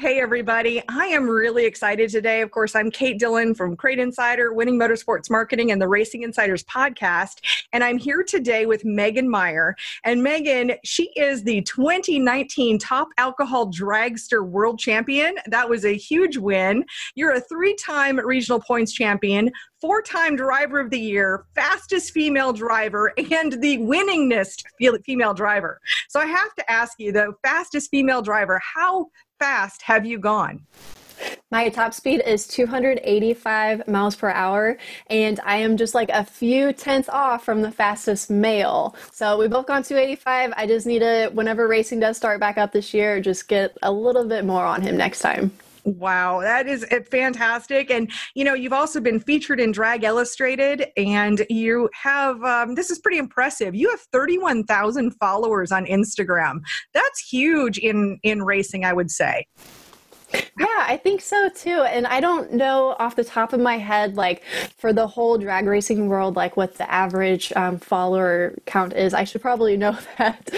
Hey, everybody. I am really excited today. Of course, I'm Kate Dillon from Crate Insider, Winning Motorsports Marketing, and the Racing Insiders podcast. And I'm here today with Megan Meyer. And Megan, she is the 2019 Top Alcohol Dragster World Champion. That was a huge win. You're a three time regional points champion, four time driver of the year, fastest female driver, and the winningest female driver. So I have to ask you, the fastest female driver, how fast have you gone? My top speed is 285 miles per hour, and I am just like a few tenths off from the fastest male. So we both gone 285. I just need to, whenever racing does start back up this year, just get a little bit more on him next time. Wow, that is eh, fantastic. And, you know, you've also been featured in Drag Illustrated, and you have, um, this is pretty impressive. You have 31,000 followers on Instagram. That's huge in, in racing, I would say. Yeah, I think so too. And I don't know off the top of my head, like for the whole drag racing world, like what the average um, follower count is. I should probably know that.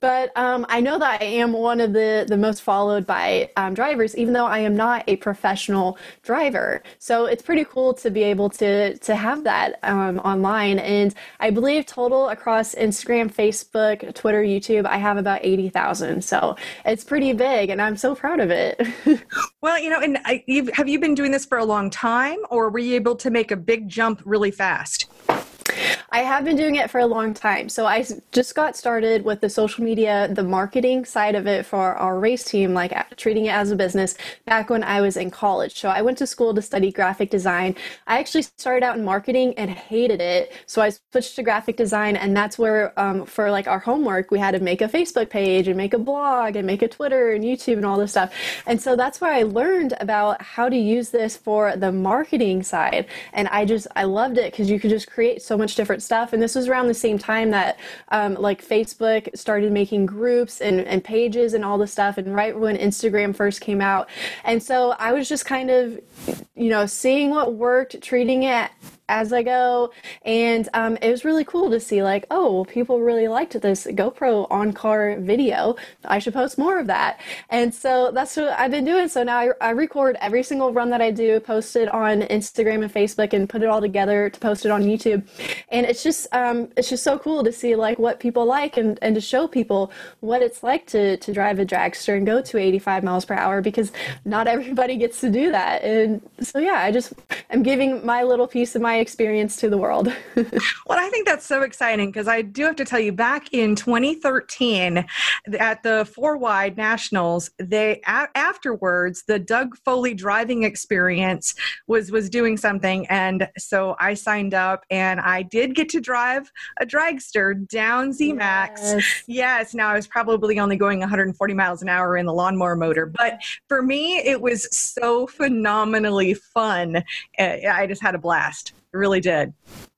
But um, I know that I am one of the, the most followed by um, drivers, even though I am not a professional driver. So it's pretty cool to be able to, to have that um, online. And I believe total across Instagram, Facebook, Twitter, YouTube, I have about 80,000. So it's pretty big and I'm so proud of it. Well, you know, and I, have you been doing this for a long time, or were you able to make a big jump really fast? I have been doing it for a long time. So I just got started with the social media, the marketing side of it for our race team, like treating it as a business back when I was in college. So I went to school to study graphic design. I actually started out in marketing and hated it. So I switched to graphic design, and that's where, um, for like our homework, we had to make a Facebook page and make a blog and make a Twitter and YouTube and all this stuff. And so that's where I learned about how to use this for the marketing side. And I just, I loved it because you could just create so much different stuff. And this was around the same time that um, like Facebook started making groups and, and pages and all this stuff, and right when Instagram first came out. And so I was just kind of, you know, seeing what worked, treating it as I go. And um, it was really cool to see, like, oh, well, people really liked this GoPro on car video. I should post more of that. And so that's what I've been doing. So now I, I record every single run that I do, post it on Instagram and Facebook, and put it all together to post it on YouTube. And it's just um, it's just so cool to see like what people like and, and to show people what it's like to to drive a dragster and go to 85 miles per hour because not everybody gets to do that. And so yeah, I just I'm giving my little piece of my experience to the world. well, I think that's so exciting because I do have to tell you, back in 2013 at the Four Wide Nationals, they a- afterwards the Doug Foley driving experience was was doing something, and so I signed up and I did get to drive a dragster down ZMAX. Yes. yes. Now I was probably only going 140 miles an hour in the lawnmower motor, but for me it was so phenomenally fun. Eh, I just had a blast really did.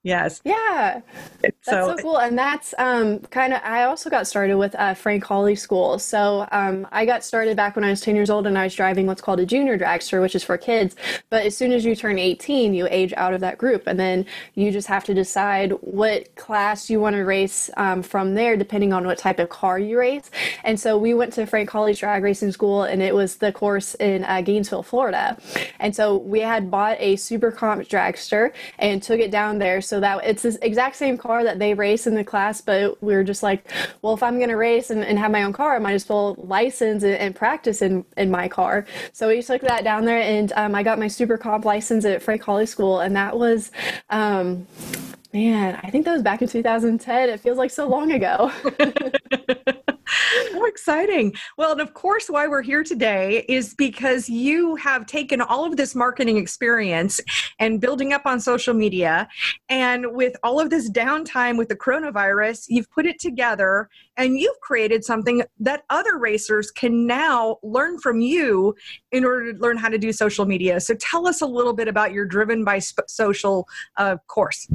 Yes. Yeah. That's so, so cool. And that's um, kind of, I also got started with uh, Frank Hawley School. So um, I got started back when I was 10 years old and I was driving what's called a junior dragster, which is for kids. But as soon as you turn 18, you age out of that group. And then you just have to decide what class you want to race um, from there, depending on what type of car you race. And so we went to Frank Hawley Drag Racing School and it was the course in uh, Gainesville, Florida. And so we had bought a super comp dragster and took it down there so that it's the exact same car that they race in the class but we are just like well if i'm going to race and, and, have my own car i might as well license and, and, practice in, in my car. So we took that down there and um, i got my super comp license at frank hawley school and that was um, man i think that was back in 2010 it feels like so long ago How exciting. Well, and of course, why we're here today is because you have taken all of this marketing experience and building up on social media. And with all of this downtime with the coronavirus, you've put it together and you've created something that other racers can now learn from you in order to learn how to do social media. So tell us a little bit about your Driven by Social uh, course.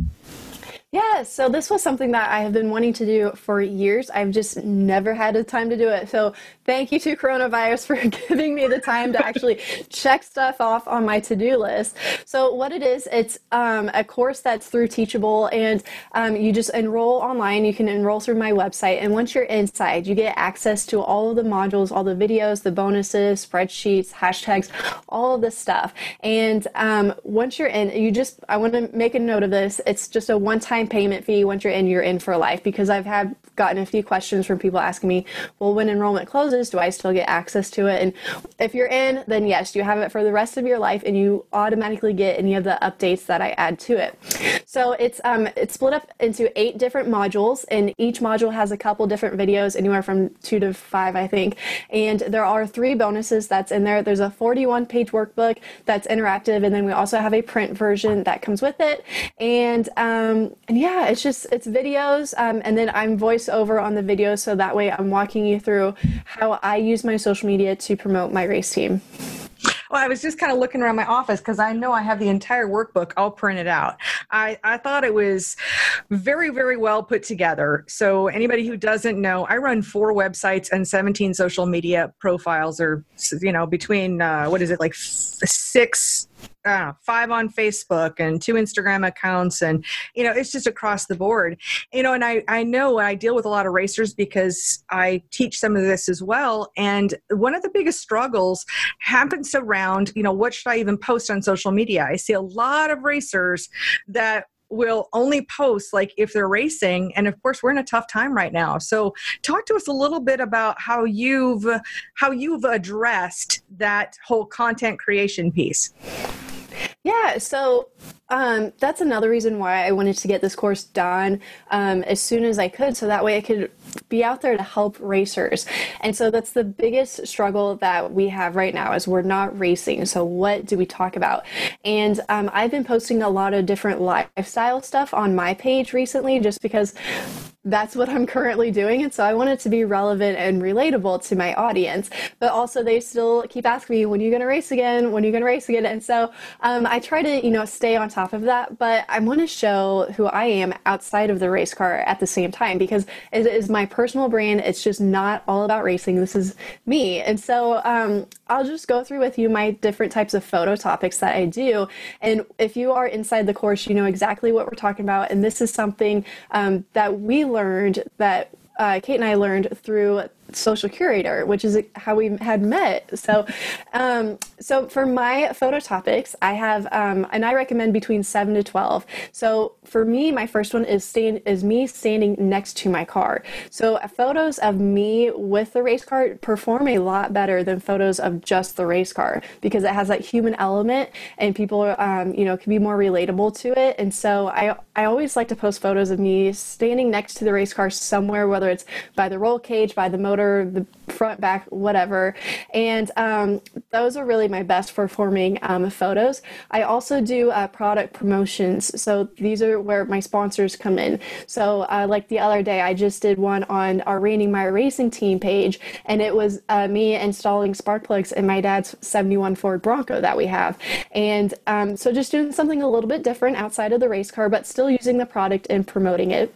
Yeah, so this was something that I have been wanting to do for years. I've just never had the time to do it. So thank you to coronavirus for giving me the time to actually check stuff off on my to-do list. So what it is, it's um, a course that's through Teachable, and um, you just enroll online. You can enroll through my website, and once you're inside, you get access to all of the modules, all the videos, the bonuses, spreadsheets, hashtags, all of this stuff. And um, once you're in, you just I want to make a note of this. It's just a one-time time payment fee. Once you're in, you're in for life because I've had gotten a few questions from people asking me, well, when enrollment closes, do I still get access to it? And if you're in, then yes, you have it for the rest of your life and you automatically get any of the updates that I add to it. So it's um it's split up into eight different modules and each module has a couple different videos, anywhere from two to five, I think. And there are three bonuses that's in there. There's a 41 page workbook that's interactive, and then we also have a print version that comes with it. And um, and yeah, it's just it's videos, um, and then I'm voice over on the video so that way I'm walking you through how I use my social media to promote my race team. Well, I was just kind of looking around my office because I know I have the entire workbook all printed out. I, I thought it was very, very well put together. So, anybody who doesn't know, I run four websites and 17 social media profiles, or, you know, between, uh, what is it, like six uh, five on Facebook and two Instagram accounts, and you know it's just across the board. You know, and I I know I deal with a lot of racers because I teach some of this as well. And one of the biggest struggles happens around you know what should I even post on social media? I see a lot of racers that will only post like if they're racing and of course we're in a tough time right now so talk to us a little bit about how you've how you've addressed that whole content creation piece yeah, so um, that's another reason why I wanted to get this course done um, as soon as I could, so that way I could be out there to help racers. And so that's the biggest struggle that we have right now is we're not racing. So what do we talk about? And um, I've been posting a lot of different lifestyle stuff on my page recently, just because that's what I'm currently doing. And so I want it to be relevant and relatable to my audience. But also, they still keep asking me, when are you going to race again? When are you going to race again? And so um, I try to, you know, stay on top of that. But I want to show who I am outside of the race car at the same time because it is my personal brand. It's just not all about racing. This is me. And so um, I'll just go through with you my different types of photo topics that I do. And if you are inside the course, you know exactly what we're talking about. And this is something um, that we learned that uh, Kate and I learned through social curator, which is how we had met. So, um, so for my photo topics, I have, um, and I recommend between seven to twelve. So for me, my first one is stand is me standing next to my car. So photos of me with the race car perform a lot better than photos of just the race car because it has that human element, and people, um, you know, can be more relatable to it. And so I I always like to post photos of me standing next to the race car somewhere, whether it's by the roll cage, by the motor motor, the front, back, whatever. And um, those are really my best performing um, photos. I also do uh, product promotions. So these are where my sponsors come in. So, uh, like the other day, I just did one on our Randy Meyer Racing Team page, and it was uh, me installing spark plugs in my dad's 71 Ford Bronco that we have. And um, so, just doing something a little bit different outside of the race car, but still using the product and promoting it.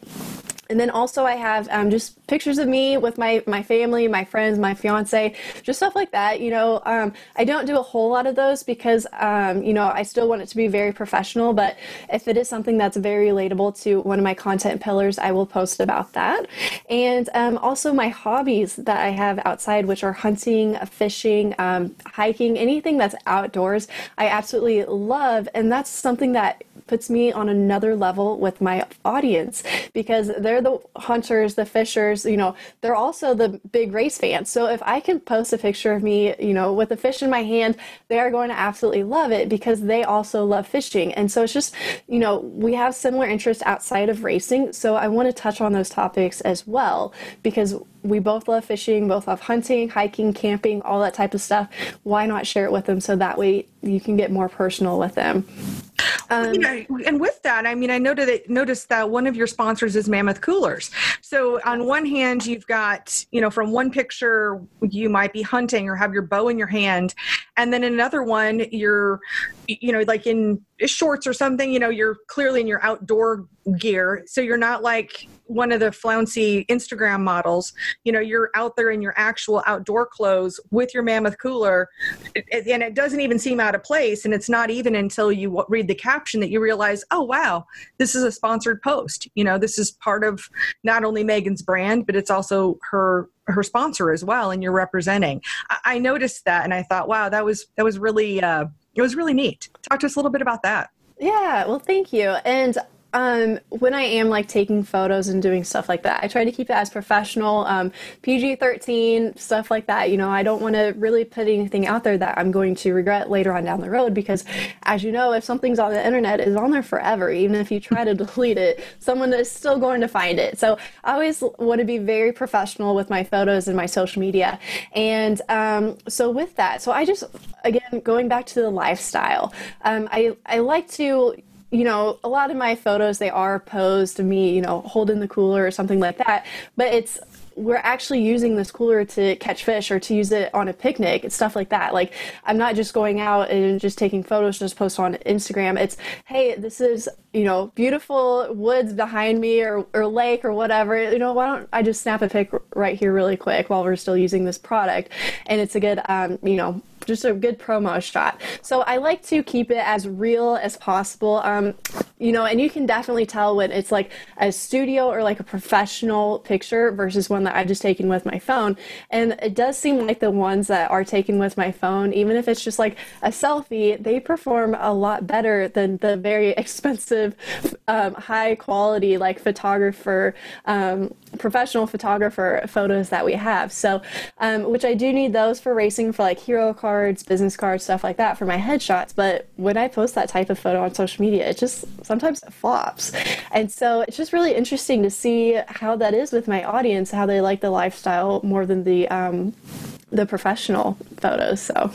And then also I have um, just pictures of me with my my family, my friends, my fiance, just stuff like that. You know, um, I don't do a whole lot of those because um, you know I still want it to be very professional. But if it is something that's very relatable to one of my content pillars, I will post about that. And um, also my hobbies that I have outside, which are hunting, fishing, um, hiking, anything that's outdoors. I absolutely love, and that's something that puts me on another level with my audience because they're the hunters, the fishers, you know, they're also the big race fans. So if I can post a picture of me, you know, with a fish in my hand, they are going to absolutely love it because they also love fishing. And so it's just, you know, we have similar interests outside of racing. So I want to touch on those topics as well because we both love fishing, both love hunting, hiking, camping, all that type of stuff. Why not share it with them so that way you can get more personal with them? Um, know, and with that, I mean, I noted that, noticed that one of your sponsors is Mammoth Coolers. So on one hand, you've got, you know, from one picture, you might be hunting or have your bow in your hand, and then another one, you're, you know, like in shorts or something, you know, you're clearly in your outdoor gear. So you're not like one of the flouncy Instagram models. You know, you're out there in your actual outdoor clothes with your mammoth cooler, and it doesn't even seem out of place. And it's not even until you read the caption that you realize, oh, wow, this is a sponsored post. You know, this is part of not only Megan's brand, but it's also her her sponsor as well and you're representing I, noticed that and i thought wow that was that was really uh it was really neat. Talk to us a little bit about that. Yeah well thank you. And um, when I am like taking photos and doing stuff like that, I try to keep it as professional, um, PG 13, stuff like that. You know, I don't want to really put anything out there that I'm going to regret later on down the road because, as you know, if something's on the internet, it's on there forever. Even if you try to delete it, someone is still going to find it. So I always want to be very professional with my photos and my social media. And um, so with that, so I just, again, going back to the lifestyle, um, I, I like to you know, a lot of my photos they are posed to me, you know, holding the cooler or something like that. But it's we're actually using this cooler to catch fish or to use it on a picnic and stuff like that. Like I'm not just going out and just taking photos just post on Instagram. It's hey, this is you know beautiful woods behind me or or lake or whatever. You know why don't I just snap a pic right here really quick while we're still using this product? And it's a good um, you know just a good promo shot. So I like to keep it as real as possible. Um, you know, and you can definitely tell when it's like a studio or like a professional picture versus one that I've just taken with my phone. And it does seem like the ones that are taken with my phone, even if it's just like a selfie, they perform a lot better than the very expensive, um, high quality, like photographer, um, professional photographer photos that we have. So, um, which I do need those for racing for like hero cards, business cards, stuff like that for my headshots. But when I post that type of photo on social media, it just sometimes it flops. And so it's just really interesting to see how that is with my audience, how they like the lifestyle more than the um, the professional photos. So,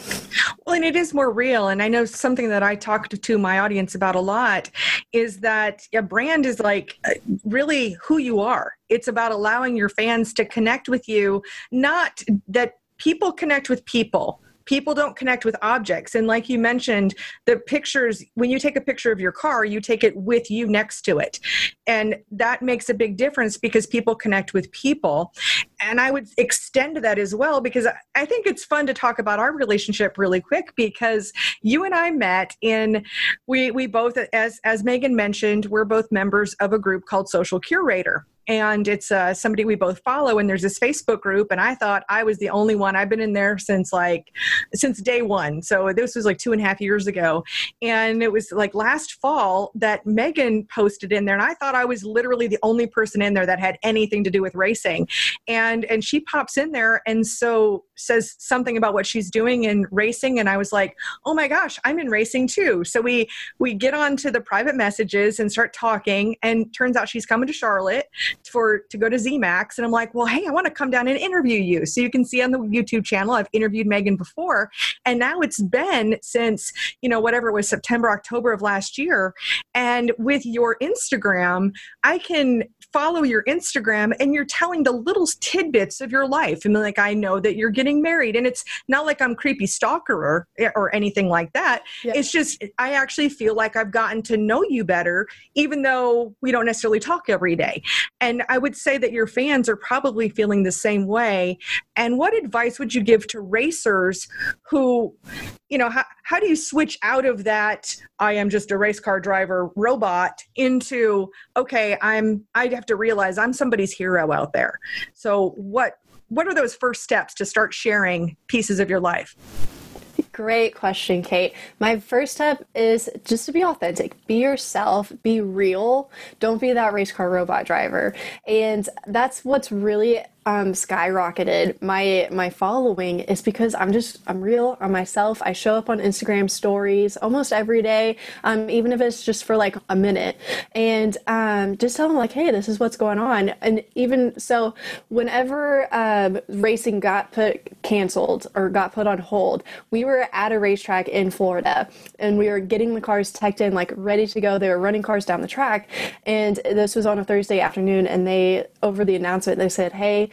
well, and it is more real. And I know something that I talk to, to my audience about a lot is that a brand is like uh, really who you are. It's about allowing your fans to connect with you, not that people connect with people people don't connect with objects. And like you mentioned the pictures when you take a picture of your car you take it with you next to it. And that makes a big difference because people connect with people. And i would extend that as well because i think it's fun to talk about our relationship really quick because you and i met in we we both as as megan mentioned we're both members of a group called social curator and it's uh, somebody we both follow and there's this facebook group and i thought i was the only one. I've been in there since like since day one. So this was like two and a half years ago. And it was like last fall that megan posted in there and i thought i was literally the only person in there that had anything to do with racing. And and she pops in there and so says something about what she's doing in racing and i was like oh my gosh i'm in racing too. So we we get on to the private messages and start talking and turns out she's coming to charlotte for to go to ZMAX. And I'm like, well, hey, I want to come down and interview you. So you can see on the YouTube channel, I've interviewed Megan before. And now it's been since, you know, whatever it was, September, October of last year. And with your Instagram, I can follow your Instagram and you're telling the little tidbits of your life. And like, I know that you're getting married. And it's not like I'm creepy stalker or, or anything like that. Yeah. It's just, I actually feel like I've gotten to know you better, even though we don't necessarily talk every day. And I would say that your fans are probably feeling the same way. And what advice would you give to racers who, you know, how, how do you switch out of that, I am just a race car driver robot into, okay, I'm, I'd have to realize I'm somebody's hero out there. So what, what are those first steps to start sharing pieces of your life? Great question, Kate. My first step is just to be authentic. Be yourself, be real. Don't be that race car robot driver. And that's what's really um, skyrocketed my my following is because I'm just I'm real I'm myself. I show up on Instagram stories almost every day, um, even if it's just for like a minute, and um, just tell them like, hey, this is what's going on. And even so, whenever um, racing got put canceled or got put on hold, we were at a racetrack in Florida, and we were getting the cars teched in, like ready to go. They were running cars down the track, and this was on a Thursday afternoon, and they over the announcement they said, hey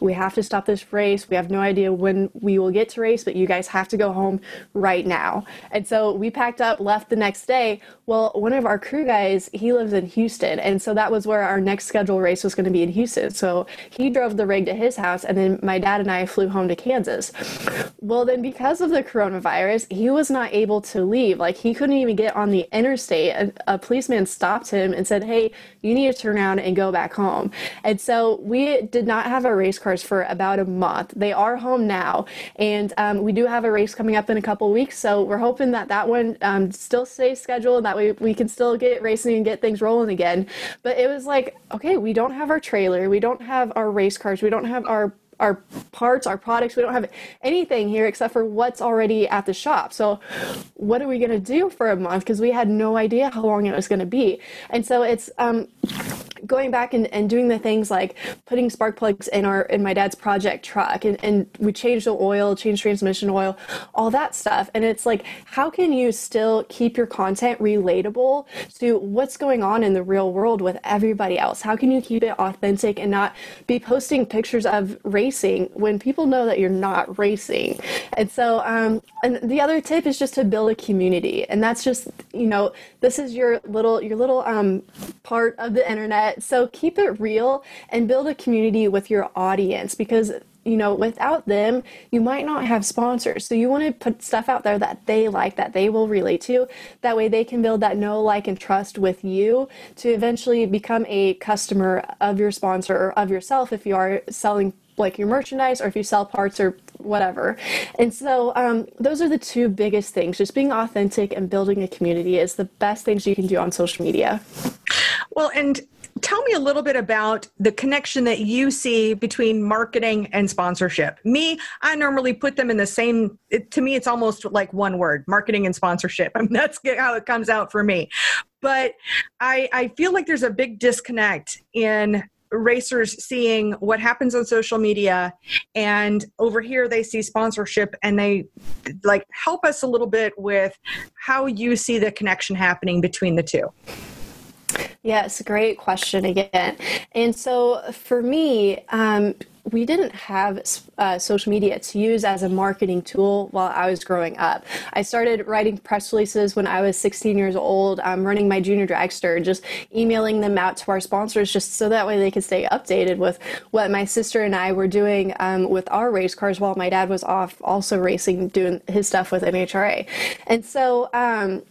we have to stop this race. We have no idea when we will get to race, but you guys have to go home right now. And so we packed up, left the next day. Well, one of our crew guys, he lives in Houston. And so that was where our next scheduled race was going to be in Houston. So he drove the rig to his house, and then my dad and I flew home to Kansas. Well, then because of the coronavirus, he was not able to leave. Like he couldn't even get on the interstate. A, a policeman stopped him and said, Hey, you need to turn around and go back home. And so we did not have our race cars for about a month. They are home now, and um, we do have a race coming up in a couple weeks. So we're hoping that that one um, still stays scheduled, that way we can still get racing and get things rolling again. But it was like, okay, we don't have our trailer, we don't have our race cars, we don't have our our parts, our products. We don't have anything here except for what's already at the shop. So, what are we going to do for a month? Because we had no idea how long it was going to be. And so, it's um, going back and, and doing the things like putting spark plugs in our in my dad's project truck and, and we changed the oil changed transmission oil all that stuff. And it's like how can you still keep your content relatable to what's going on in the real world with everybody else? How can you keep it authentic and not be posting pictures of racing when people know that you're not racing? And so um and the other tip is just to build a community. And that's just you know this is your little your little um part of the internet so keep it real and build a community with your audience because you know, without them, you might not have sponsors. So you want to put stuff out there that they like, that they will relate to. That way they can build that know, like, and trust with you to eventually become a customer of your sponsor or of yourself if you are selling like your merchandise or if you sell parts or whatever. And so um, those are the two biggest things. Just being authentic and building a community is the best things you can do on social media. Well, and tell me a little bit about the connection that you see between marketing and sponsorship. Me, I normally put them in the same, it, to me, it's almost like one word marketing and sponsorship. I mean, that's how it comes out for me. But I, I feel like there's a big disconnect in racers seeing what happens on social media and over here they see sponsorship and they like help us a little bit with how you see the connection happening between the two Yes, great question again. And so for me, um, we didn't have uh, social media to use as a marketing tool while I was growing up. I started writing press releases when I was 16 years old, um, running my junior dragster, just emailing them out to our sponsors just so that way they could stay updated with what my sister and I were doing um, with our race cars while my dad was off also racing, doing his stuff with NHRA. And so, um,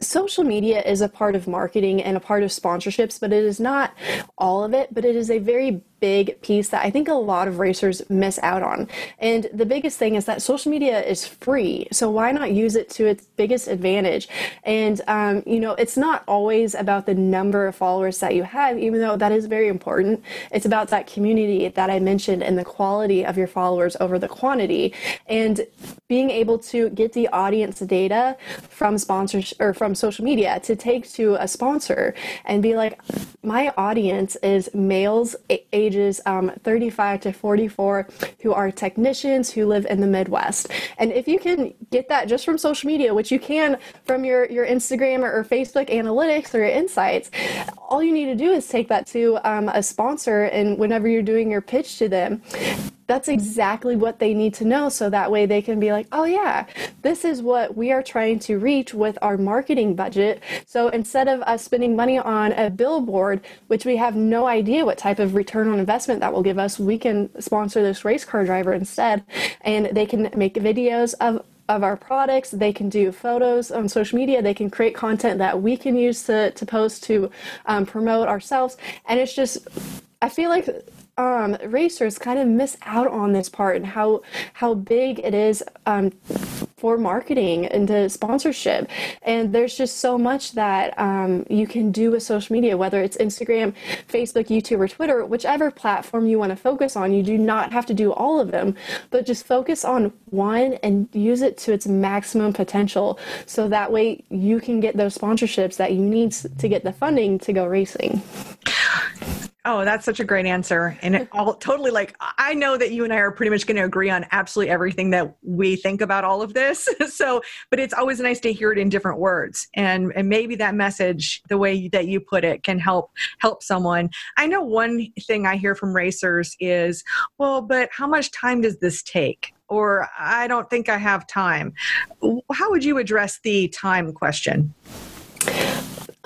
social media is a part of marketing and a part of sponsorships, but it is not all of it, but it is a very big piece that I think a lot of racers miss out on. And the biggest thing is that social media is free. So why not use it to its biggest advantage? And, um, you know, it's not always about the number of followers that you have, even though that is very important. It's about that community that I mentioned and the quality of your followers over the quantity. And being able to get the audience data from sponsors or from social media to take to a sponsor and be like, my audience is males, ages um, 35 to 44 who are technicians who live in the Midwest. And if you can get that just from social media, which you can from your, your Instagram or, or Facebook analytics or your insights, all you need to do is take that to um, a sponsor and whenever you're doing your pitch to them, that's exactly what they need to know so that way they can be like, oh, yeah, this is what we are trying to reach with our marketing budget. So instead of us spending money on a billboard, which we have no idea what type of return on investment that will give us, we can sponsor this race car driver instead. And they can make videos of of our products. They can do photos on social media. They can create content that we can use to, to post to um, promote ourselves. And it's just, I feel like um, racers kind of miss out on this part and how how big it is um, for marketing and the sponsorship. And there's just so much that um, you can do with social media, whether it's Instagram, Facebook, YouTube, or Twitter, whichever platform you want to focus on. You do not have to do all of them, but just focus on one and use it to its maximum potential. So that way you can get those sponsorships that you need to get the funding to go racing. Oh, that's such a great answer. And it all totally like I know that you and I are pretty much going to agree on absolutely everything that we think about all of this. so, but it's always nice to hear it in different words. And and maybe that message, the way that you put it, can help help someone. I know one thing I hear from racers is, well, but how much time does this take? Or I don't think I have time. How would you address the time question?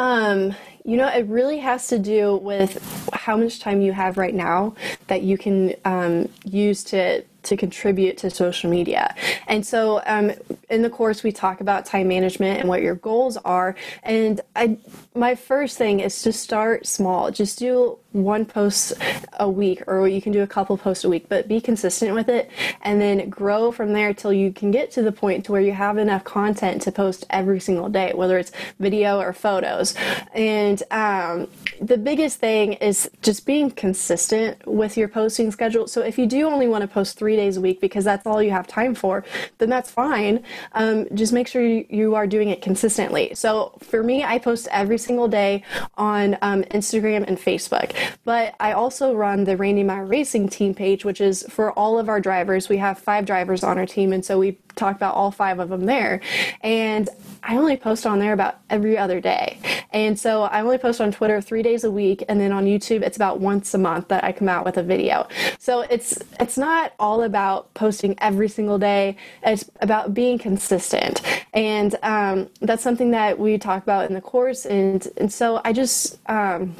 Um, you know, it really has to do with how much time you have right now that you can um, use to to contribute to social media. And so um, in the course, we talk about time management and what your goals are. And I, my first thing is to start small. Just do one post a week, or you can do a couple posts a week, but be consistent with it and then grow from there till you can get to the point to where you have enough content to post every single day, whether it's video or photos. And um, the biggest thing is just being consistent with your posting schedule. So if you do only want to post three days a week because that's all you have time for, then that's fine. Um, just make sure you, are doing it consistently. So for me, I post every single day on um, Instagram and Facebook. But I also run the Randy Meyer Racing team page, which is for all of our drivers. We have five drivers on our team, and so we talk about all five of them there. And I only post on there about every other day. And so I only post on Twitter three days a week, and then on YouTube it's about once a month that I come out with a video. So it's it's not all about posting every single day. It's about being consistent, and um, that's something that we talk about in the course. And and so I just um,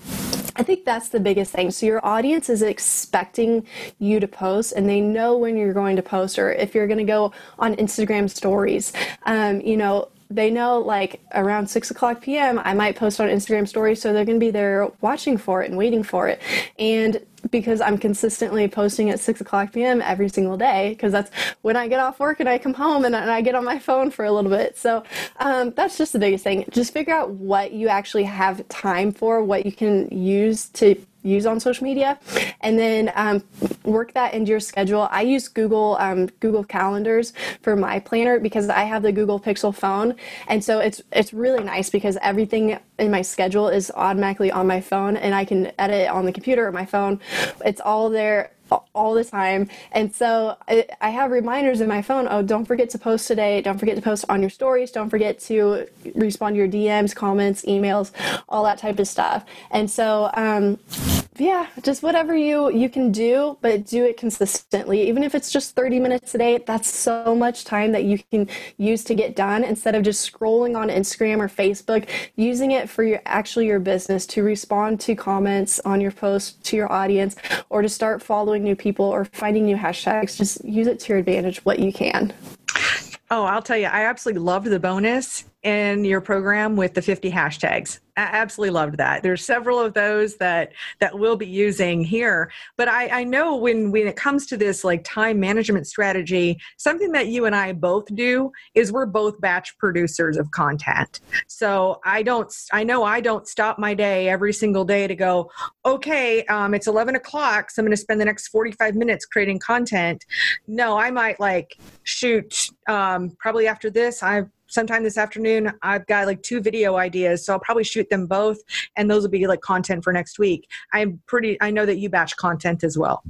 I think that's the biggest thing. So your audience is expecting you to post, and they know when you're going to post, or if you're going to go on Instagram stories. Um, you know, they know like around 6 o'clock p.m. I might post on Instagram stories, so they're going to be there watching for it and waiting for it. And because I'm consistently posting at 6 o'clock p.m. every single day, because that's when I get off work and I come home and, and I get on my phone for a little bit. So um, that's just the biggest thing. Just figure out what you actually have time for, what you can use to use on social media and then um, work that into your schedule i use google um, google calendars for my planner because i have the google pixel phone and so it's it's really nice because everything in my schedule is automatically on my phone and i can edit on the computer or my phone it's all there all the time. And so I, I, have reminders in my phone oh, don't forget to post today. Don't forget to post on your stories. Don't forget to respond to your DMs, comments, emails, all that type of stuff. And so, um, yeah, just whatever you you can do, but do it consistently. Even if it's just 30 minutes a day, that's so much time that you can use to get done instead of just scrolling on Instagram or Facebook, using it for your actually your business to respond to comments on your post to your audience or to start following new people or finding new hashtags. Just use it to your advantage what you can. Oh, I'll tell you, I absolutely loved the bonus in your program with the 50 hashtags. I absolutely loved that. There's several of those that that we'll be using here. But I, I know when when it comes to this like time management strategy, something that you and I both do is we're both batch producers of content. So I don't I know I don't stop my day every single day to go, okay, um, it's 11 o'clock, so I'm going to spend the next 45 minutes creating content. No, I might like shoot um, probably after this. I've sometime this afternoon i've got like two video ideas so i'll probably shoot them both and those will be like content for next week i'm pretty i know that you batch content as well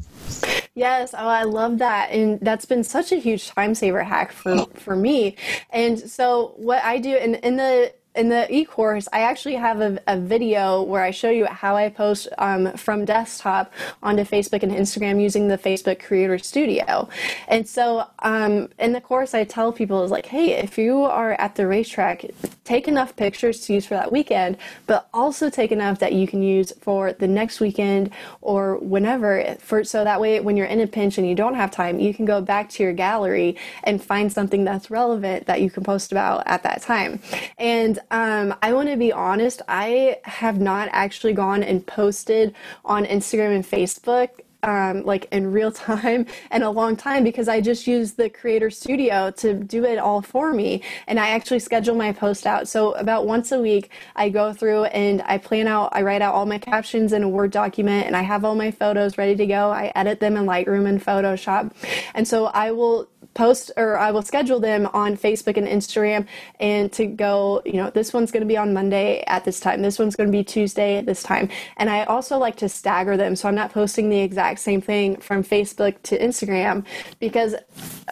Yes, oh, I love that, and that's been such a huge time saver hack for for me. And so, what I do in in the in the e-course i actually have a, a, video where i show you how i post um, from desktop onto facebook and instagram using the facebook creator studio. And so um, in the course i tell people is like hey if you are at the racetrack take enough pictures to use for that weekend but also take enough that you can use for the next weekend or whenever for so that way when you're in a pinch and you don't have time you can go back to your gallery and find something that's relevant that you can post about at that time. And um, I want to be honest, I have not actually gone and posted on Instagram and Facebook um, like in real time and a long time because I just use the Creator Studio to do it all for me. And I actually schedule my post out. So about once a week, I go through and I plan out, I write out all my captions in a Word document and I have all my photos ready to go. I edit them in Lightroom and Photoshop. And so I will post or I will schedule them on Facebook and Instagram and to go, you know, this one's going to be on Monday at this time. This one's going to be Tuesday at this time. And I also like to stagger them so I'm not posting the exact same thing from Facebook to Instagram because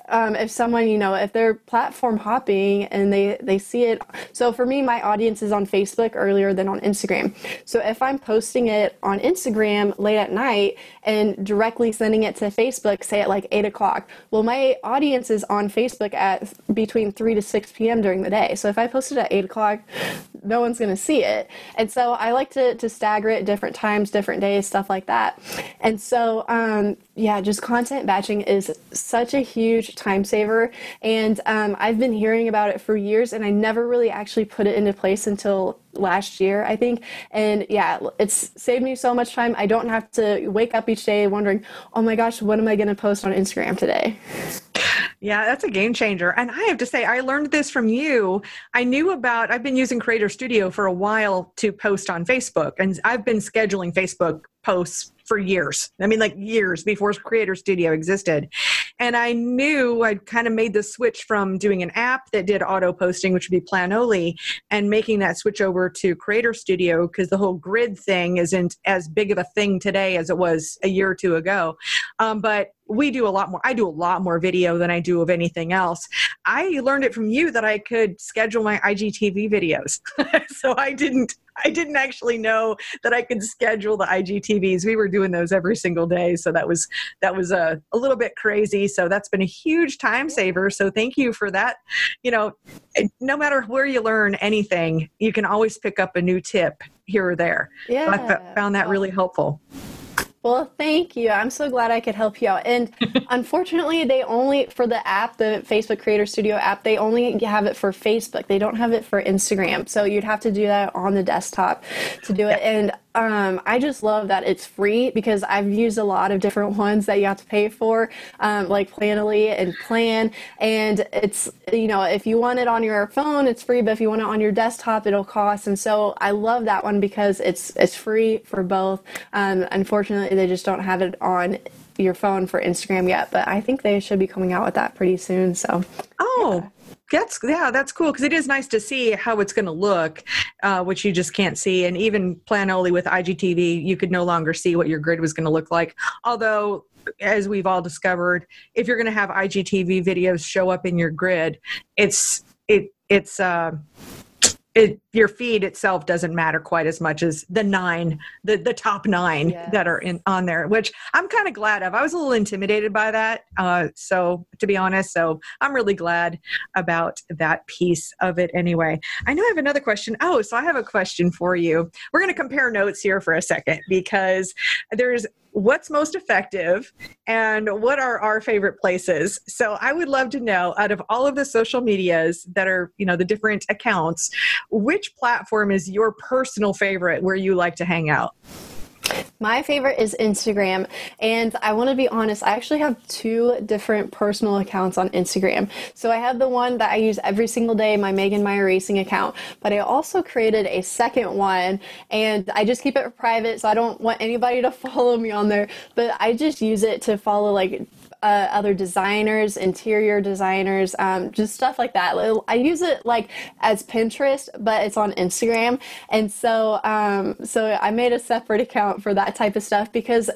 um, if someone, you know, if they're platform hopping and they they see it. So for me, my audience is on Facebook earlier than on Instagram. So if I'm posting it on Instagram late at night and directly sending it to Facebook, say at like eight o'clock, well, my audience is on Facebook at between three to six p.m. during the day. So if I post it at eight o'clock, no one's going to see it. And so I like to to stagger it different times, different days, stuff like that. And so um, yeah, just content batching is such a huge time saver. And um, I've been hearing about it for years and I never really actually put it into place until last year, I think. And yeah, it's saved me so much time. I don't have to wake up each day wondering, oh my gosh, what am I going to post on Instagram today? Yeah, that's a game changer. And I have to say, I learned this from you. I knew about, I've been using Creator Studio for a while to post on Facebook, and I've been scheduling Facebook posts for years. I mean, like years before Creator Studio existed. And I knew I'd kind of made the switch from doing an app that did auto posting, which would be Planoly, and making that switch over to Creator Studio because the whole grid thing isn't as big of a thing today as it was a year or two ago. Um, but we do a lot more. I do a lot more video than I do of anything else. I learned it from you that I could schedule my IGTV videos. so I didn't I didn't actually know that I could schedule the IGTVs. We were doing those every single day, so that was that was a, a little bit crazy. So that's been a huge time saver. So thank you for that. You know, no matter where you learn anything, you can always pick up a new tip here or there. Yeah, so I found that really helpful. Well, thank you. I'm so glad I could help you out. And unfortunately, they only, for the app, the Facebook Creator Studio app, they only have it for Facebook. They don't have it for Instagram. So you'd have to do that on the desktop to do it. And um, I just love that it's free because I've used a lot of different ones that you have to pay for, um, like Planoly and Plan. And it's, you know, if you want it on your phone, it's free, but if you want it on your desktop, it'll cost. And so I love that one because it's it's free for both. Um, unfortunately, they just don't have it on your phone for Instagram yet, but I think they should be coming out with that pretty soon. So, oh, yeah. That's yeah, that's cool because it is nice to see how it's going to look, uh, which you just can't see. And even Planoly with IGTV, you could no longer see what your grid was going to look like. Although, as we've all discovered, if you're going to have IGTV videos show up in your grid, it's it it's uh, it, your feed itself doesn't matter quite as much as the nine, the, the top nine yes. that are in on there, which I'm kind of glad of. I was a little intimidated by that. Uh, so to be honest, so I'm really glad about that piece of it anyway. I know I have another question. Oh, so I have a question for you. We're going to compare notes here for a second because there's what's most effective and what are our favorite places. So i would love to know out of all of the social medias that are you know the different accounts which platform is your personal favorite where you like to hang out my favorite is Instagram. And I want to be honest, I actually have two different personal accounts on Instagram. So I have the one that I use every single day, my Megan Meyer Racing account. But I also created a second one and I just keep it private. So I don't want anybody to follow me on there. But I just use it to follow like uh, other designers, interior designers, um, just stuff like that. I use it like as Pinterest, but it's on Instagram, and so um, so I made a separate account for that type of stuff because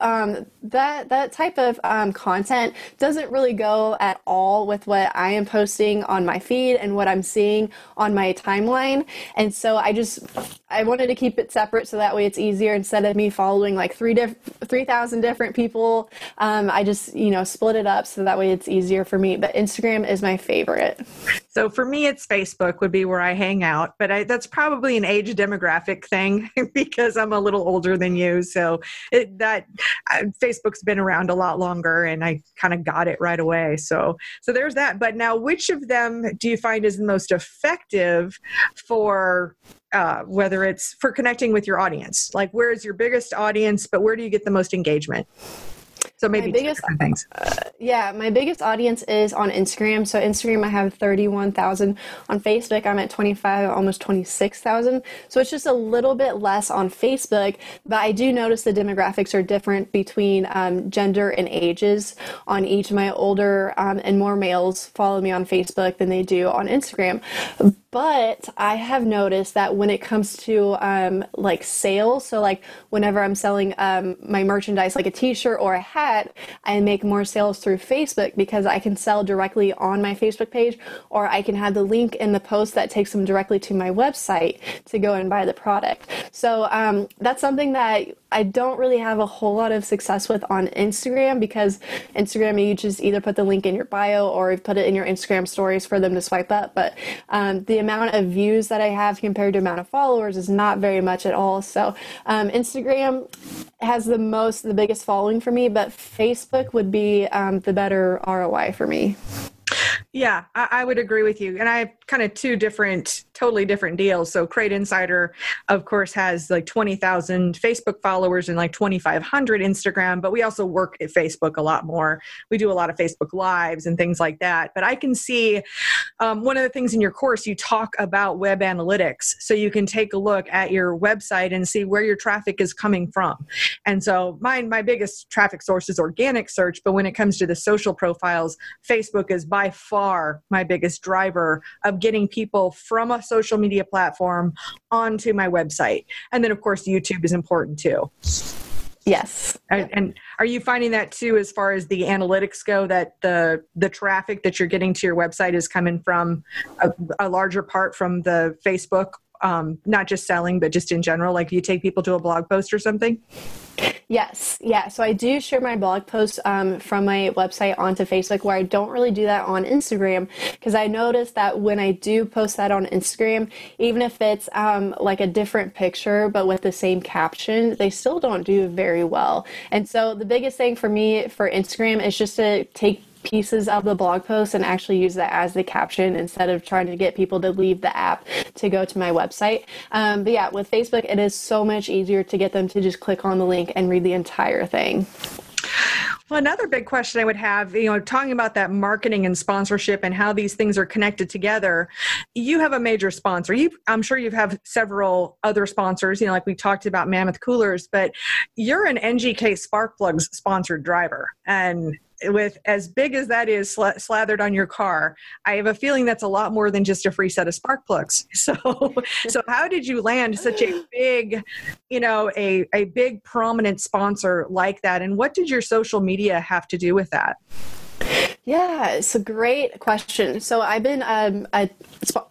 um, that that type of um, content doesn't really go at all with what I am posting on my feed and what I'm seeing on my timeline. And so I just I wanted to keep it separate so that way it's easier instead of me following like three diff- three thousand different people. Um, I just you know split it up so that way it's easier for me. But Instagram is my favorite. So for me, it's Facebook would be where I hang out, but I, that's probably an age demographic thing because I'm a little older than you. So it, that Facebook's been around a lot longer, and I kind of got it right away. So, so there's that. But now, which of them do you find is the most effective for uh, whether it's for connecting with your audience? Like, where is your biggest audience, but where do you get the most engagement? So maybe biggest, things. Uh, yeah, my biggest audience is on Instagram. So Instagram, I have 31,000. On Facebook, I'm at 25, almost 26,000. So it's just a little bit less on Facebook, but I do notice the demographics are different between um, gender and ages on each. My older um, and more males follow me on Facebook than they do on Instagram. But I have noticed that when it comes to um, like sales, so like whenever I'm selling um, my merchandise, like a t shirt or a hat, I make more sales through Facebook because I can sell directly on my Facebook page, or I can have the link in the post that takes them directly to my website to go and buy the product. So um, that's something that I don't really have a whole lot of success with on Instagram because Instagram, you just either put the link in your bio or put it in your Instagram stories for them to swipe up. But um, the amount of views that I have compared to amount of followers is not very much at all. So um, Instagram has the most, the biggest following for me, but Facebook would be um, the better ROI for me. Yeah, I, I, would agree with you. And I have kind of two different, totally different deals. So Crate Insider, of course, has like 20,000 Facebook followers and like 2,500 Instagram, but we also work at Facebook a lot more. We do a lot of Facebook Lives and things like that. But I can see um, one of the things in your course, you talk about web analytics. So you can take a look at your website and see where your traffic is coming from. And so mine, my biggest traffic source is organic search. But when it comes to the social profiles, Facebook is by far far my biggest driver of getting people from a social media platform onto my website. And then, of course, YouTube is important too. Yes. And, and, are you finding that too, as far as the analytics go, that the the traffic that you're getting to your website is coming from a, a larger part from the Facebook, um, not just selling, but just in general? Like, you take people to a blog post or something? Yes, yeah. So I do share my blog posts um, from my website onto Facebook, where I don't really do that on Instagram because I noticed that when I do post that on Instagram, even if it's um, like a different picture but with the same caption, they still don't do very well. And so the biggest thing for me for Instagram is just to take pieces of the blog post and actually use that as the caption instead of trying to get people to leave the app to go to my website. Um, but yeah, with Facebook, it is so much easier to get them to just click on the link and read the entire thing. Well, another big question I would have, you know, talking about that marketing and sponsorship and how these things are connected together. You have a major sponsor. You, I'm sure you have several other sponsors. You know, like we talked about Mammoth Coolers, but you're an NGK Sparkplugs sponsored driver, and with as big as that is sl- slathered on your car, I have a feeling that's a lot more than just a free set of spark plugs. So, so how did you land such a big, you know, a a big prominent sponsor like that, and what did your social media have to do with that? Yeah, it's a great question. So I've been um, a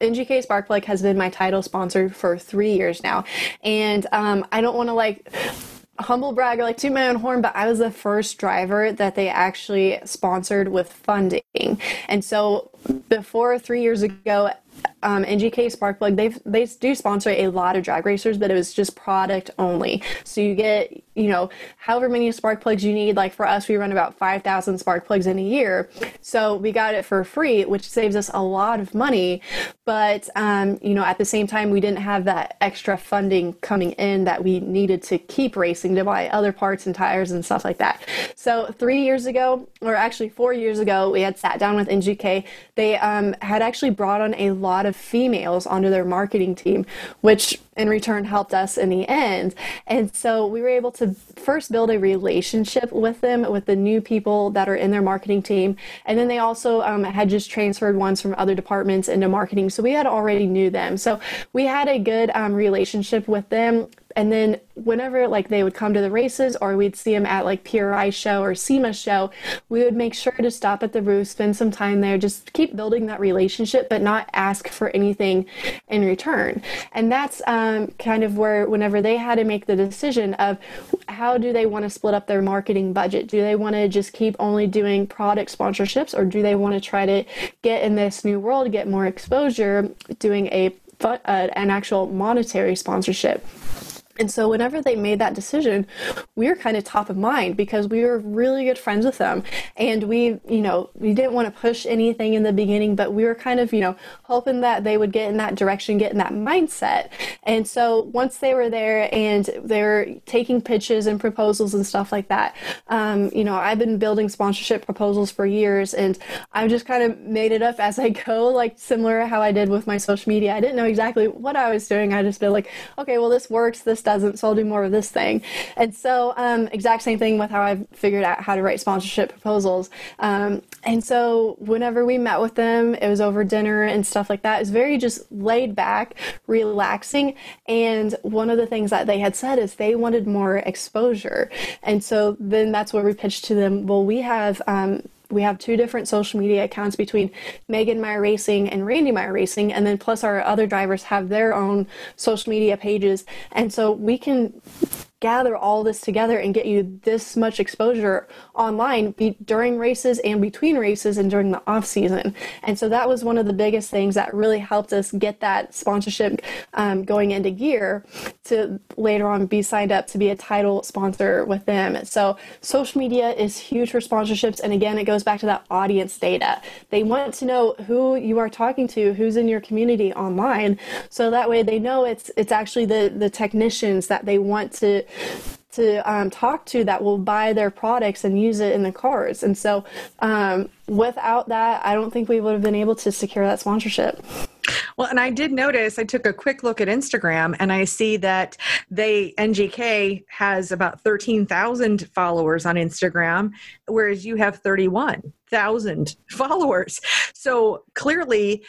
NGK Sparkplug has been my title sponsor for three years now, and um, I don't want to like humble brag or like to my own horn, but I was the first driver that they actually sponsored with funding. And so before three years ago, um, NGK Sparkplug, they they do sponsor a lot of drag racers, but it was just product only. So you get, you know, however many spark plugs you need. Like for us, we run about 5,000 spark plugs in a year. So we got it for free, which saves us a lot of money. But, um, you know, at the same time, we didn't have that extra funding coming in that we needed to keep racing to buy other parts and tires and stuff like that. So three years ago, or actually four years ago, we had sat down with NGK. They um, had actually brought on a lot of females onto their marketing team, which in return helped us in the end. And so we were able to first build a relationship with them, with the new people that are in their marketing team. And then they also um, had just transferred ones from other departments into marketing. So we had already knew them. So we had a good um, relationship with them and then whenever like they would come to the races or we'd see them at like PRI show or SEMA show, we would make sure to stop at the booth, spend some time there, just keep building that relationship, but not ask for anything in return. And that's um, kind of where whenever they had to make the decision of how do they want to split up their marketing budget? Do they want to just keep only doing product sponsorships or do they want to try to get in this new world, get more exposure, doing a uh, an actual monetary sponsorship? And so whenever they made that decision, we were kind of top of mind because we were really good friends with them. And we, you know, we didn't want to push anything in the beginning, but we were kind of, you know, hoping that they would get in that direction, get in that mindset. And so once they were there and they were taking pitches and proposals and stuff like that, um, you know, I've been building sponsorship proposals for years and I've just kind of made it up as I go, like similar how I did with my social media. I didn't know exactly what I was doing. I just feel like, okay, well, this works, this doesn't, so I'll do more of this thing. And so, um, exact same thing with how I've figured out how to write sponsorship proposals. Um, and so, whenever we met with them, it was over dinner and stuff like that. It was very just laid back, relaxing. And one of the things that they had said is they wanted more exposure. And so, then that's where we pitched to them. Well, we have um, we have two different social media accounts between Megan Meyer Racing and Randy Meyer Racing, and then plus our other drivers have their own social media pages. And so we can gather all this together and get you this much exposure online be, during races and between races and during the off season. And so that was one of the biggest things that really helped us get that sponsorship um, going into gear to later on be signed up to be a title sponsor with them. So social media is huge for sponsorships. And again, it goes back to that audience data. They want to know who you are talking to, who's in your community online. So that way they know it's, it's actually the, the technicians that they want to to um, talk to that will buy their products and use it in the cars. And so, um, without that, I don't think we would have been able to secure that sponsorship. Well, and I did notice, I took a quick look at Instagram and I see that they, NGK has about 13,000 followers on Instagram, whereas you have 31,000 followers. So clearly,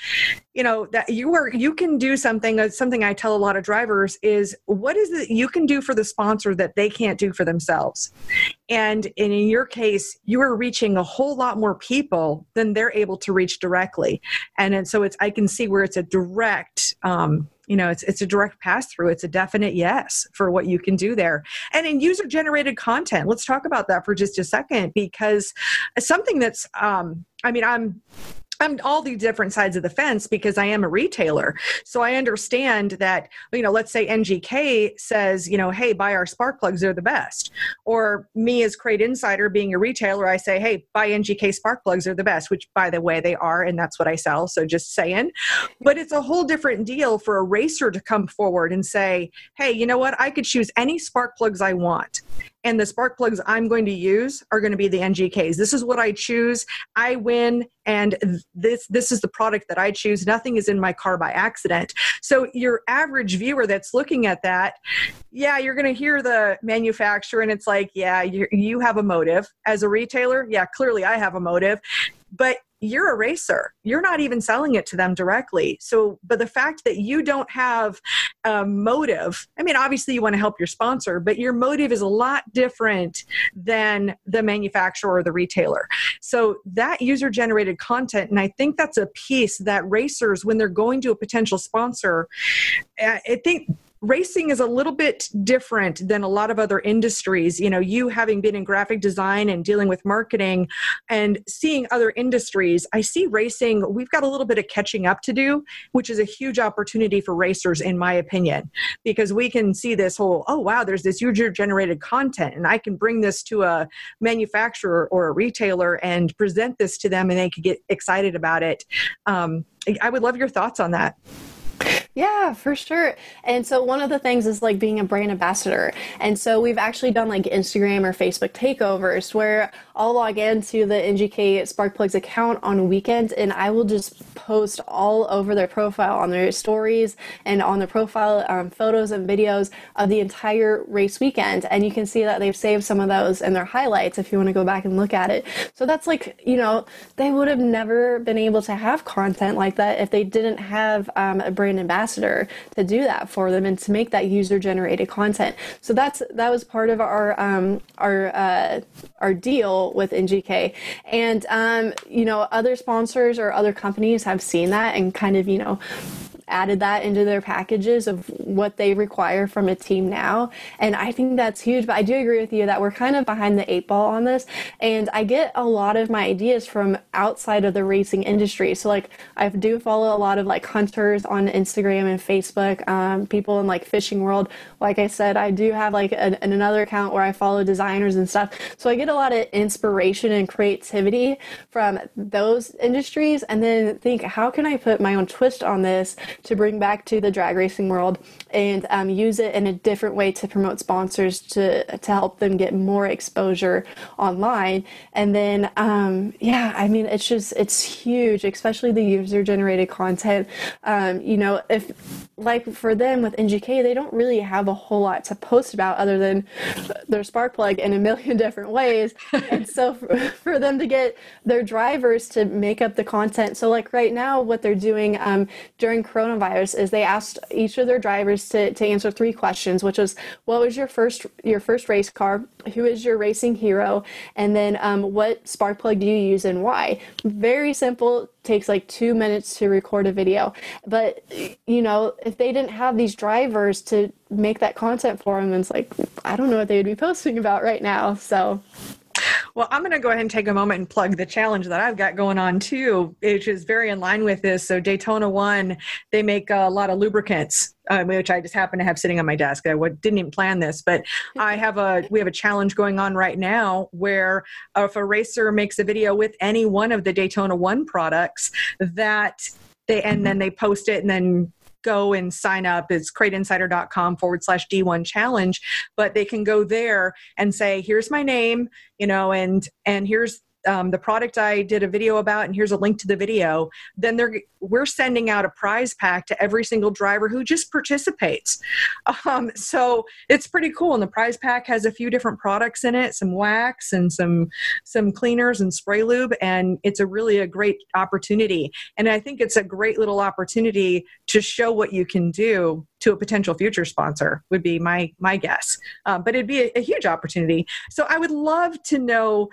you know, that you are, you can do something, uh, something I tell a lot of drivers is what is it you can do for the sponsor that they can't do for themselves? And in your case, you are reaching a whole lot more people than they're able to reach directly. And, and so it's, I can see where it's a direct, um, you know it's it's a direct pass through it's a definite yes for what you can do there. And in user generated content let's talk about that for just a second because something that's um i mean i'm I'm all the different sides of the fence because I am a retailer. So I understand that, you know, let's say NGK says, you know, hey, buy our spark plugs, they're the best. Or me as Crate Insider being a retailer, I say, hey, buy NGK spark plugs, they're the best, which by the way, they are, and that's what I sell. So just saying. But it's a whole different deal for a racer to come forward and say, hey, you know what? I could choose any spark plugs I want and the spark plugs I'm going to use are going to be the NGKs. This is what I choose. I win and this this is the product that I choose. Nothing is in my car by accident. So your average viewer that's looking at that, yeah, you're going to hear the manufacturer and it's like, yeah, you you have a motive as a retailer. Yeah, clearly I have a motive. But you're a racer. You're not even selling it to them directly. So, but the fact that you don't have a motive, I mean, obviously you want to help your sponsor, but your motive is a lot different than the manufacturer or the retailer. So, that user generated content, and I think that's a piece that racers, when they're going to a potential sponsor, I think racing is a little bit different than a lot of other industries. You know, you having been in graphic design and dealing with marketing and seeing other industries, I see racing, we've got a little bit of catching up to do, which is a huge opportunity for racers, in my opinion, because we can see this whole, oh, wow, there's this user generated content, and I can bring this to a manufacturer or a retailer and present this to them, and they could get excited about it. Um, I would love your thoughts on that. Yeah, for sure. And so one of the things is like being a brand ambassador. And so we've actually done like Instagram or Facebook takeovers where I'll log into the NGK Sparkplugs account on weekends and I will just post all over their profile on their stories and on their profile um, photos and videos of the entire race weekend. And you can see that they've saved some of those in their highlights if you want to go back and look at it. So that's like, you know, they would have never been able to have content like that if they didn't have um, a brand ambassador ambassador to do that for them and to make that user generated content. So that's that was part of our um, our uh, our deal with NGK, and um, you know other sponsors or other companies have seen that and kind of you know added that into their packages of what they require from a team now. And I think that's huge. But I do agree with you that we're kind of behind the eight ball on this. And I get a lot of my ideas from outside of the racing industry. So, like, I do follow a lot of like hunters on Instagram and Facebook, um, people in like fishing world. Like I said, I do have like an, another account where I follow designers and stuff. So I get a lot of inspiration and creativity from those industries and then think, how can I put my own twist on this to bring back to the drag racing world and um, use it in a different way to promote sponsors to, to help them get more exposure online. And then, um, yeah, I mean, it's just, it's huge, especially the user generated content. Um, you know, if like for them with NGK, they don't really have a whole lot to post about other than their spark plug in a million different ways. and so for, for, them to get their drivers to make up the content. So like right now, what they're doing um, during coronavirus is they asked each of their drivers to, to answer three questions, which was what was your first your first race car, who is your racing hero, and then um, what spark plug do you use and why. Very simple takes like two minutes to record a video. But, you know, if they didn't have these drivers to make that content for them, it's like, I don't know what they would be posting about right now. So. Well, I'm going to go ahead and take a moment and plug the challenge that I've got going on too, which is very in line with this. So, Daytona One, they make a lot of lubricants, uh, which I just happen to have sitting on my desk. I didn't even plan this, but I have a we have a challenge going on right now where if a racer makes a video with any one of the Daytona One products, that they and then they post it and then go and sign up. It's crateinsider.com forward slash D1 challenge, but they can go there and say, here's my name, you know, and, and here's um, the product I did a video about, and here's a link to the video, then they're we're sending out a prize pack to every single driver who just participates. Um, so it's pretty cool, and the prize pack has a few different products in it, some wax and some some cleaners and spray lube, and it's a really a great opportunity. And I think it's a great little opportunity to show what you can do to a potential future sponsor would be my my guess. Um, but it'd be a, a huge opportunity. So I would love to know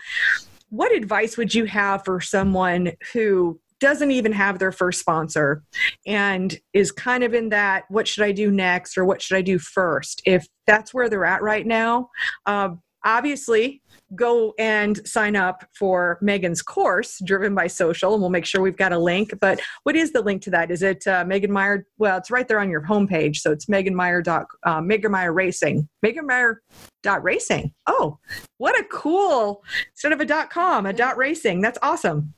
what advice would you have for someone who doesn't even have their first sponsor and is kind of in that what should i do next or what should i do first? If that's where they're at right now um, obviously go and sign up for Megan's course, Driven by Social, and we'll make sure we've got a link. But what is the link to that? Is it uh, Megan Meyer? Well, it's right there on your homepage. So it's Megan Meyer. Dot, uh, Megan Meyer Racing. Megan Meyer dot racing. Oh, what a cool, instead of a dot com, a dot racing. That's awesome.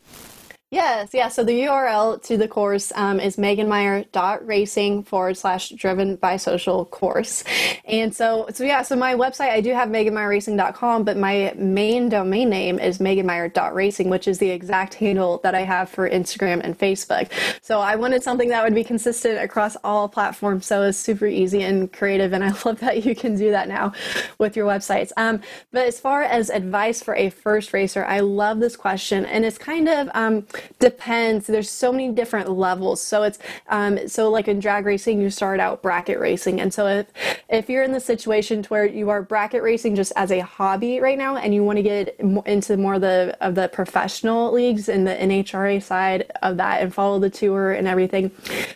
Yes, yeah. So the URL to the course um, is meganmeyer.racing forward slash driven by social course. And so, so yeah, so my website, I do have meganmeyerracing.com, but my main domain name is meganmeyer.racing, which is the exact handle that I have for Instagram and Facebook. So I wanted something that would be consistent across all platforms. So it's super easy and creative. And I love that you can do that now with your websites. Um, but as far as advice for a first racer, I love this question. And it's kind of, um, depends. There's so many different levels. So it's um, so like in drag racing, you start out bracket racing, and so if if you're in the situation to where you are bracket racing just as a hobby right now, and you want to get into more of the of the professional leagues and the NHRA side of that, and follow the tour and everything,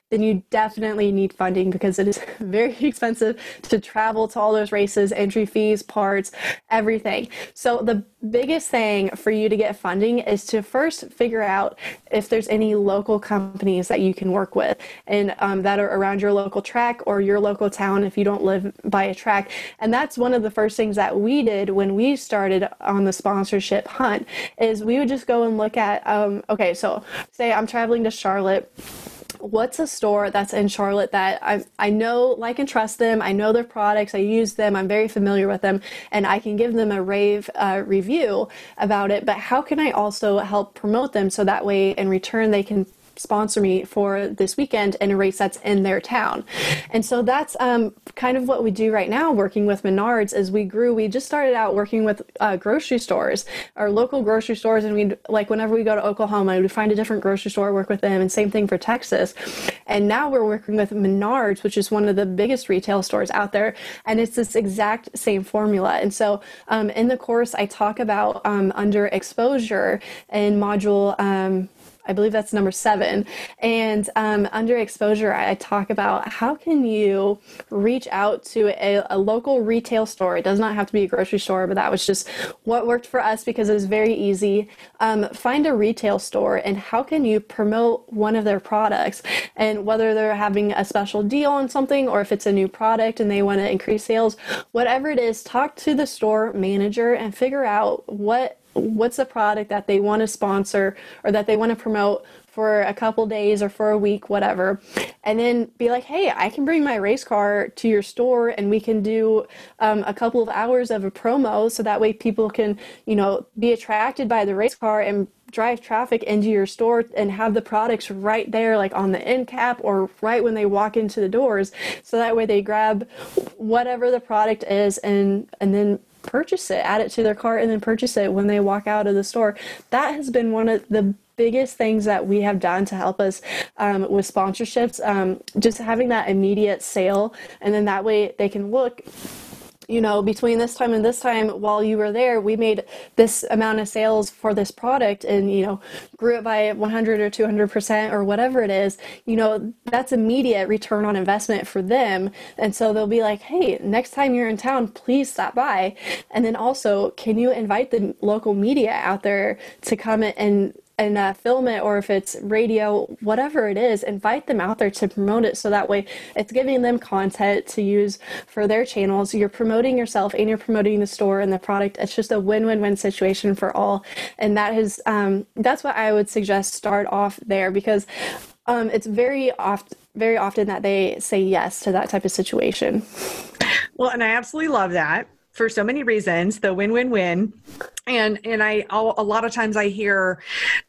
then you definitely need funding because it is very expensive to travel to all those races, entry fees, parts, everything. So the biggest thing for you to get funding is to first figure out if there's any local companies that you can work with and um, that are around your local track or your local town if you don't live by a track. And that's one of the first things that we did when we started on the sponsorship hunt is we would just go and look at, um, okay, so say I'm traveling to Charlotte what's a store that's in Charlotte that I, I know, like, and trust them. I know their products. I use them. I'm very familiar with them, and I can give them a rave uh, review about it. But how can I also help promote them so that way, in return, they can sponsor me for this weekend in a race that's in their town. And so that's um, kind of what we do right now working with Menards as we grew. We just started out working with uh, grocery stores, our local grocery stores. And we like whenever we go to Oklahoma, we'd find a different grocery store, work with them and same thing for Texas. And now we're working with Menards, which is one of the biggest retail stores out there. And it's this exact same formula. And so um, in the course, I talk about um, under exposure in module um, I believe that's number seven. And um, under exposure, I talk about how can you reach out to a, a, local retail store. It does not have to be a grocery store, but that was just what worked for us because it was very easy. Um, find a retail store and how can you promote one of their products and whether they're having a special deal on something or if it's a new product and they want to increase sales, whatever it is, talk to the store manager and figure out what what's the product that they want to sponsor or that they want to promote for a couple days or for a week, whatever, and then be like, hey, I can bring my race car to your store and we can do um, a couple of hours of a promo so that way people can, you know, be attracted by the race car and drive traffic into your store and have the products right there like on the end cap or right when they walk into the doors. So that way they grab whatever the product is and and then purchase it, add it to their cart, and then purchase it when they walk out of the store. That has been one of the biggest things that we have done to help us um, with sponsorships. Um, just having that immediate sale, and then that way they can look you know, between this time and this time while you were there, we made this amount of sales for this product and, you know, grew it by 100 or 200% or whatever it is, you know, that's immediate return on investment for them. And so they'll be like, hey, next time you're in town, please stop by. And then also, can you invite the local media out there to come and and uh, film it or if it's radio whatever it is invite them out there to promote it. So that way it's giving them content to use for their channels. You're promoting yourself and you're promoting the store and the product. It's just a win-win-win situation for all. And that is um, that's what i would suggest start off there because um, it's very often very often that they say yes to that type of situation. Well and i absolutely love that for so many reasons the win-win-win and and i a lot of times i hear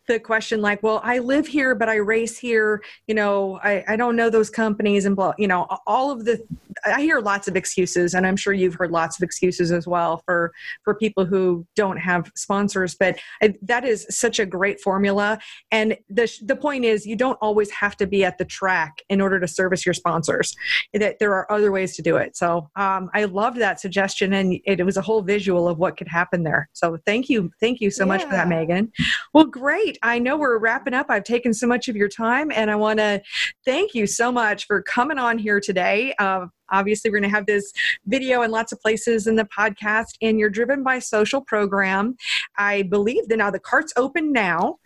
the question like well i live here but i race here. You know i, I don't know those companies and blah you know all of the i hear lots of excuses and i'm sure you've heard lots of excuses as well for for people who don't have sponsors but I, that is such a great formula and the the point is you don't always have to be at the track in order to service your sponsors that there are other ways to do it so um, i loved that suggestion and it, it was a whole visual of what could happen there so thank you thank you so yeah. much for that megan well great I know we're wrapping up. I've taken so much of your time, and I want to thank you so much for coming on here today. Uh, obviously, we're going to have this video in lots of places in the podcast, and you're driven by social program. I believe that now the cart's open now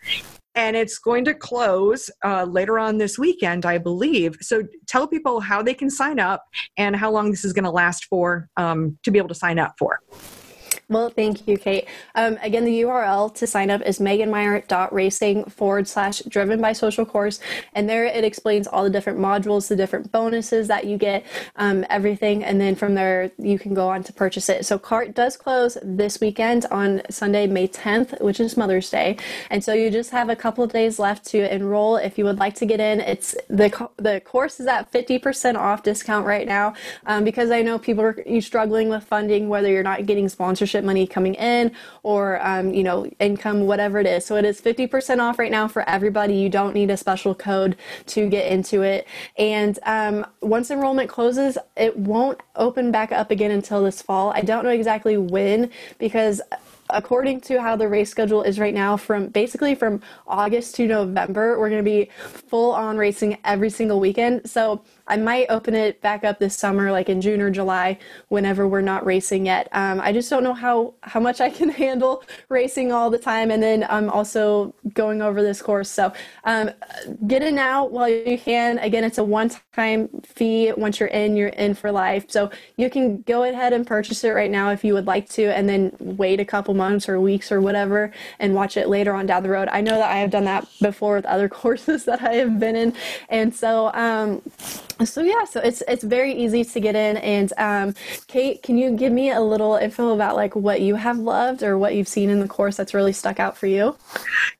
and it's going to close uh, later on this weekend, I believe. So tell people how they can sign up and how long this is going to last for um, to be able to sign up for. Well, thank you, Kate. Um, again, the URL to sign up is meganmeyer.racing forward slash driven by social course. And there it explains all the different modules, the different bonuses that you get, um, everything. And then from there, you can go on to purchase it. So, CART does close this weekend on Sunday, May 10th, which is Mother's Day. And so you just have a couple of days left to enroll if you would like to get in. It's the, the course is at 50% off discount right now um, because I know people are struggling with funding, whether you're not getting sponsorship money coming in or, um, you know, income, whatever it is. So it is 50% off right now for everybody. You don't need a special code to get into it. And um, once enrollment closes, it won't open back up again until this fall. I don't know exactly when because according to how the race schedule is right now from basically from August to November, we're going to be full on racing every single weekend. So I might open it back up this summer, like in June or July, whenever we're not racing yet. Um, I just don't know how how much I can handle racing all the time, and then I'm also going over this course. So um, get in now while you can. Again, it's a one-time fee. Once you're in, you're in for life. So you can go ahead and purchase it right now if you would like to, and then wait a couple months or weeks or whatever, and watch it later on down the road. I know that I have done that before with other courses that I have been in, and so. Um, so yeah, so it's it's very easy to get in. And um, Kate, can you give me a little info about like what you have loved or what you've seen in the course that's really stuck out for you?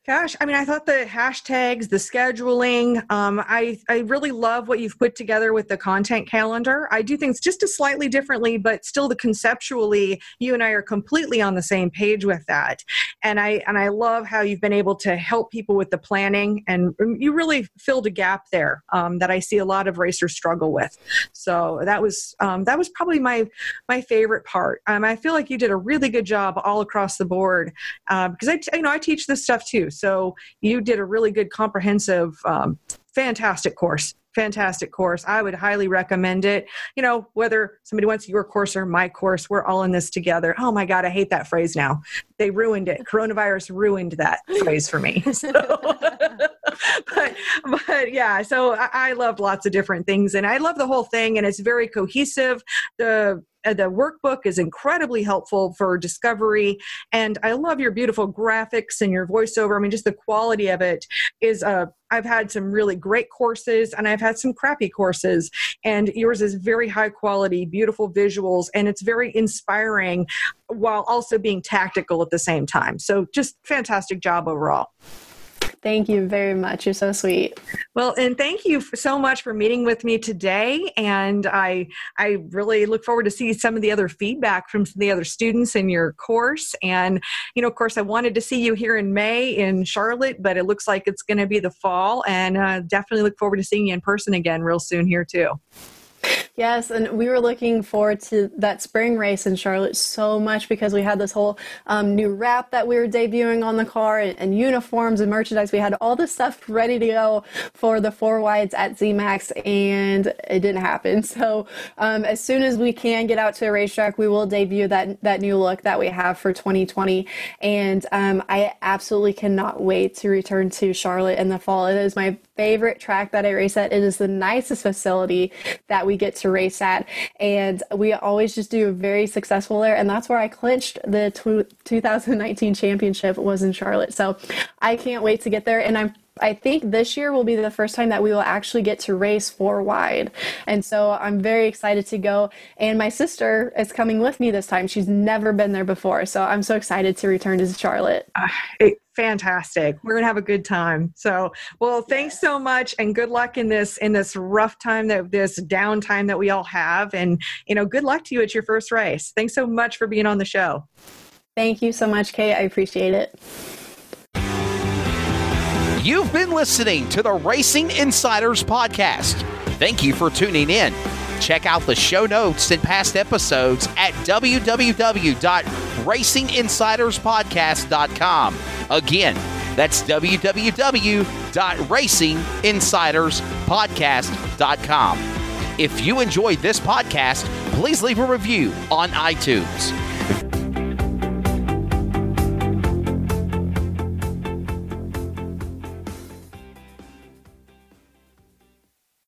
Gosh, I mean, I thought the hashtags, the scheduling, um, I I really love what you've put together with the content calendar. I do things just a slightly differently, but still, the conceptually, you and I are completely on the same page with that. And I and I love how you've been able to help people with the planning, and you really filled a gap there um, that I see a lot of racers racers struggle with. So that was um, that was probably my my favorite part. Um, I feel like you did a really good job all across the board uh, because I you know I teach this stuff too. So you did a really good comprehensive. Um, fantastic course fantastic course. I would highly recommend it. You know, whether somebody wants your course or my course, we're all in this together. Oh my God, I hate that phrase now. They ruined it. Coronavirus ruined that phrase for me. So. but but yeah, so I, I loved lots of different things, and I love the whole thing, and it's very cohesive. The the workbook is incredibly helpful for discovery. And i love your beautiful graphics and your voiceover. I mean just the quality of it is uh, i've had some really great courses and i've had some crappy courses. And yours is very high quality beautiful visuals and it's very inspiring while also being tactical at the same time. So just fantastic job overall Thank you very much. You're so sweet. Well, and thank you so much for meeting with me today. And I I really look forward to see some of the other feedback from the other students in your course. And you know, of course, I wanted to see you here in May in Charlotte, but it looks like it's going to be the fall. And uh, definitely look forward to seeing you in person again real soon here too. Yes, and we were looking forward to that spring race in Charlotte so much because we had this whole um, new wrap that we were debuting on the car and, and, uniforms and merchandise. We had all this stuff ready to go for the four wides at ZMAX, and it didn't happen. So um, as soon as we can get out to a racetrack, we will debut that that new look that we have for 2020. And um, I absolutely cannot wait to return to Charlotte in the fall. It is my favorite track that I race at. It is the nicest facility that we get to race at. And we always just do very successful there. And that's where I clinched the 2019 championship was in Charlotte. So I can't wait to get there. And I'm I think this year will be the first time that we will actually get to race four wide. And so I'm very excited to go. And my sister is coming with me this time. She's never been there before. So I'm so excited to return to Charlotte. Uh, fantastic. We're going to have a good time. So, well, thanks so much and good luck in this in this rough time that this downtime that we all have and you know, good luck to you at your first race. Thanks so much for being on the show. Thank you so much, Kate. I appreciate it. You've been listening to the Racing Insiders Podcast. Thank you for tuning in. Check out the show notes and past episodes at www.racinginsiderspodcast.com. Again, that's www.racinginsiderspodcast.com. If you enjoyed this podcast, please leave a review on iTunes.